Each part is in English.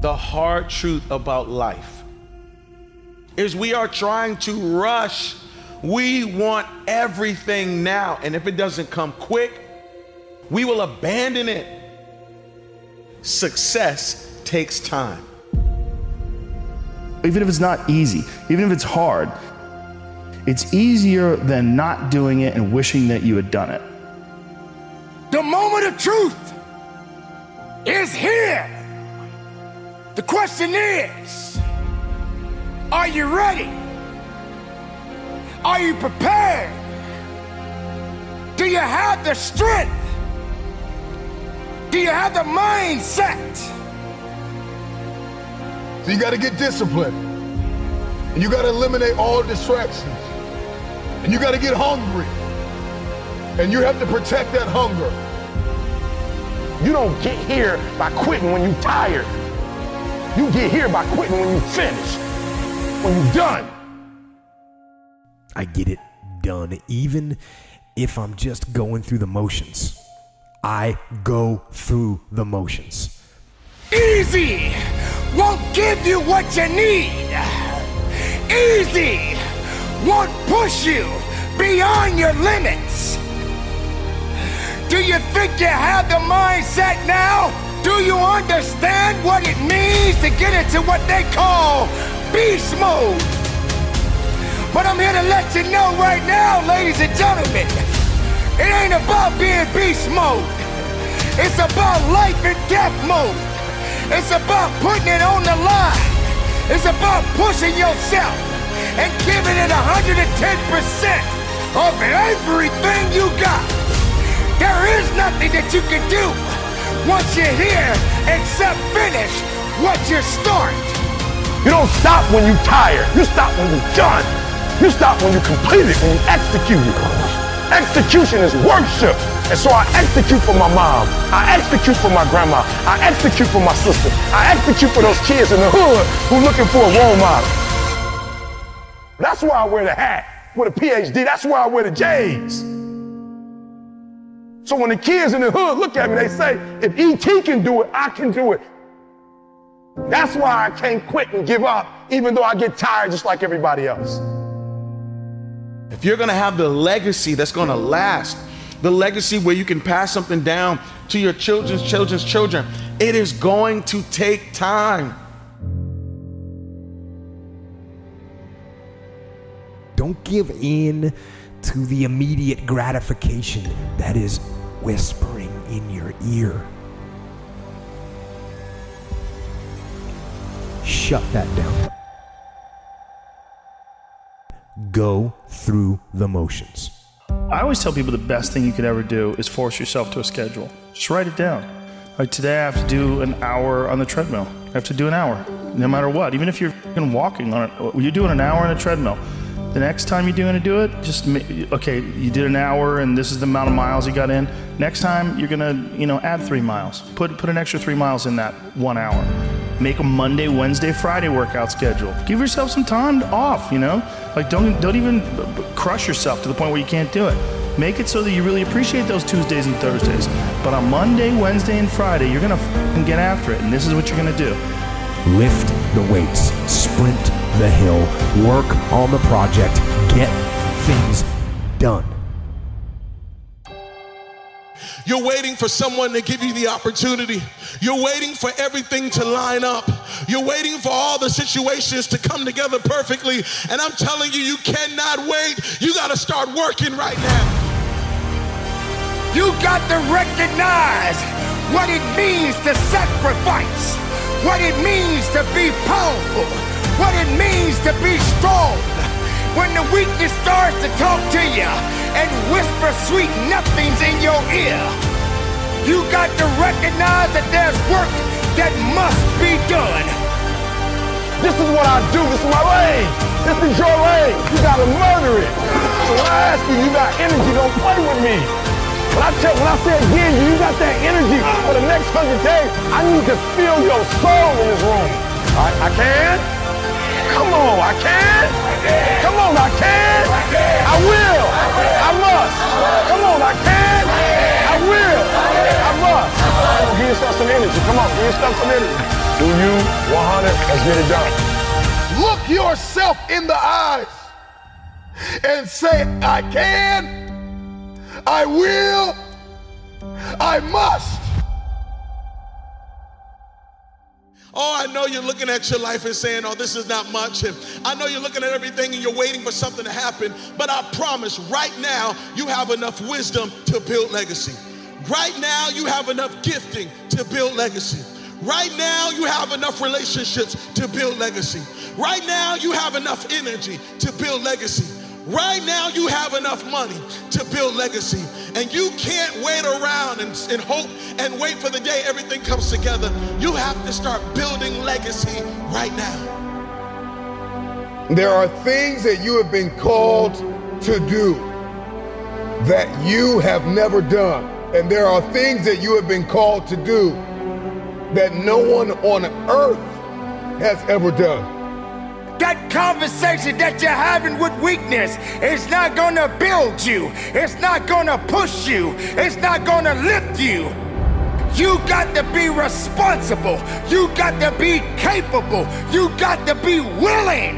the hard truth about life is we are trying to rush. We want everything now. And if it doesn't come quick, we will abandon it. Success takes time. Even if it's not easy, even if it's hard, it's easier than not doing it and wishing that you had done it. The moment of truth is here. The question is Are you ready? Are you prepared? Do you have the strength? Do you have the mindset? So you got to get disciplined. And you got to eliminate all distractions. And you got to get hungry. And you have to protect that hunger. You don't get here by quitting when you're tired. You get here by quitting when you finish, when you're done. I get it done, even if I'm just going through the motions. I go through the motions. Easy won't give you what you need. Easy won't push you beyond your limits. Do you think you have the mindset now? Do you understand what it means to get into what they call beast mode? But I'm here to let you know right now, ladies and gentlemen, it ain't about being beast mode. It's about life and death mode. It's about putting it on the line. It's about pushing yourself and giving it 110% of everything you got. There is nothing that you can do once you're here except finish what you start. You don't stop when you're tired. You stop when you're done. You stop when you complete it, when you execute it. Execution is worship. And so I execute for my mom. I execute for my grandma. I execute for my sister. I execute for those kids in the hood who're looking for a role model. That's why I wear the hat with a PhD. That's why I wear the J's. So when the kids in the hood look at me, they say, if ET can do it, I can do it. That's why I can't quit and give up, even though I get tired just like everybody else. If you're gonna have the legacy that's gonna last, the legacy where you can pass something down to your children's children's children, it is going to take time. Don't give in to the immediate gratification that is whispering in your ear. Shut that down. Go through the motions. I always tell people the best thing you could ever do is force yourself to a schedule. Just write it down. Like today, I have to do an hour on the treadmill. I have to do an hour, no matter what. Even if you're walking on it, you're doing an hour on a treadmill. The next time you're going to do it, just okay. You did an hour, and this is the amount of miles you got in. Next time, you're to, you know, add three miles. Put put an extra three miles in that one hour. Make a Monday, Wednesday, Friday workout schedule. Give yourself some time off. You know, like don't don't even crush yourself to the point where you can't do it. Make it so that you really appreciate those Tuesdays and Thursdays. But on Monday, Wednesday, and Friday, you're gonna get after it, and this is what you're gonna do. Lift the weights, sprint the hill, work on the project, get things done. You're waiting for someone to give you the opportunity. You're waiting for everything to line up. You're waiting for all the situations to come together perfectly. And I'm telling you, you cannot wait. You got to start working right now. You got to recognize what it means to sacrifice, what it means to be powerful, what it means to be strong. When the weakness starts to talk to you and whisper sweet nothings in your ear, you got to recognize that there's work that must be done. This is what I do. This is my lane. This is your lane. You gotta murder it. So when I ask you, you got energy, don't play with me. When I tell, when I say again, you got that energy for the next hundred days, I need to feel your soul in this room. I, I can? Come on, I can? Come on, I can? I will. I must. Come on, I can? I will. I must. Come on, give yourself some energy. Come on, give yourself some energy. Do you 100? Let's get it done. Look yourself in the eyes and say, I can, I will, I must. Oh, I know you're looking at your life and saying, oh, this is not much. And I know you're looking at everything and you're waiting for something to happen. But I promise right now, you have enough wisdom to build legacy. Right now, you have enough gifting to build legacy. Right now, you have enough relationships to build legacy. Right now, you have enough energy to build legacy. Right now, you have enough money to build legacy. And you can't wait around and, and hope and wait for the day everything comes together. You have to start building legacy right now. There are things that you have been called to do that you have never done. And there are things that you have been called to do that no one on earth has ever done. That conversation that you're having with weakness is not gonna build you. It's not gonna push you. It's not gonna lift you. You got to be responsible. You got to be capable. You got to be willing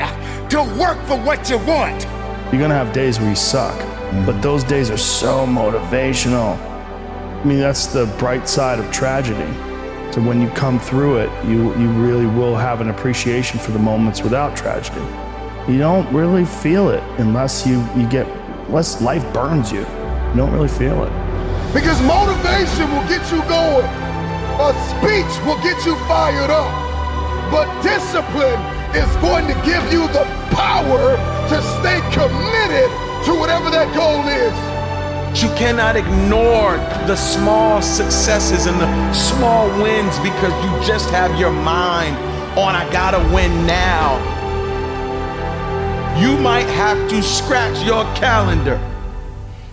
to work for what you want. You're gonna have days where you suck, but those days are so motivational. I mean, that's the bright side of tragedy. So when you come through it, you, you really will have an appreciation for the moments without tragedy. You don't really feel it unless you, you get, unless life burns you. You don't really feel it. Because motivation will get you going. A speech will get you fired up. But discipline is going to give you the power You cannot ignore the small successes and the small wins because you just have your mind on, I gotta win now. You might have to scratch your calendar.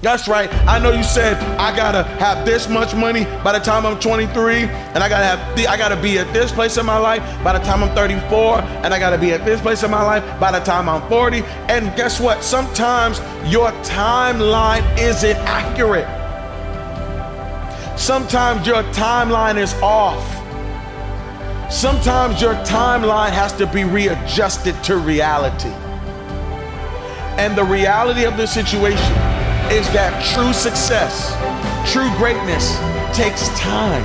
That's right. I know you said I gotta have this much money by the time I'm 23, and I gotta have the, I gotta be at this place in my life by the time I'm 34, and I gotta be at this place in my life by the time I'm 40. And guess what? Sometimes your timeline isn't accurate. Sometimes your timeline is off. Sometimes your timeline has to be readjusted to reality. And the reality of the situation is that true success, true greatness takes time.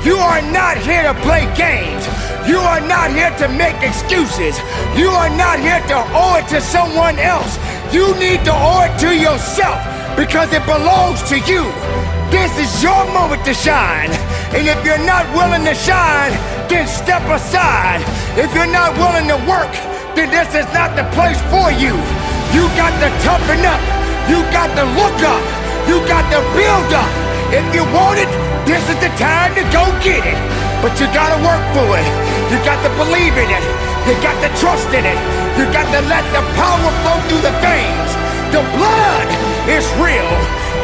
You are not here to play games. You are not here to make excuses. You are not here to owe it to someone else. You need to owe it to yourself because it belongs to you. This is your moment to shine. And if you're not willing to shine, then step aside. If you're not willing to work, then this is not the place for you. You got to toughen up. You got to look up. You got to build up. If you want it, this is the time to go get it. But you gotta work for it. You got to believe in it. You got to trust in it. You got to let the power flow through the veins. The blood is real.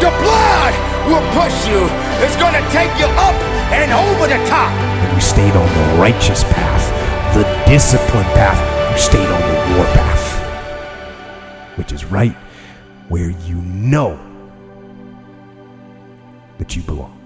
The blood will push you. It's gonna take you up and over the top. You stayed on the righteous path, the disciplined path. You stayed on the war path, which is right where you know that you belong.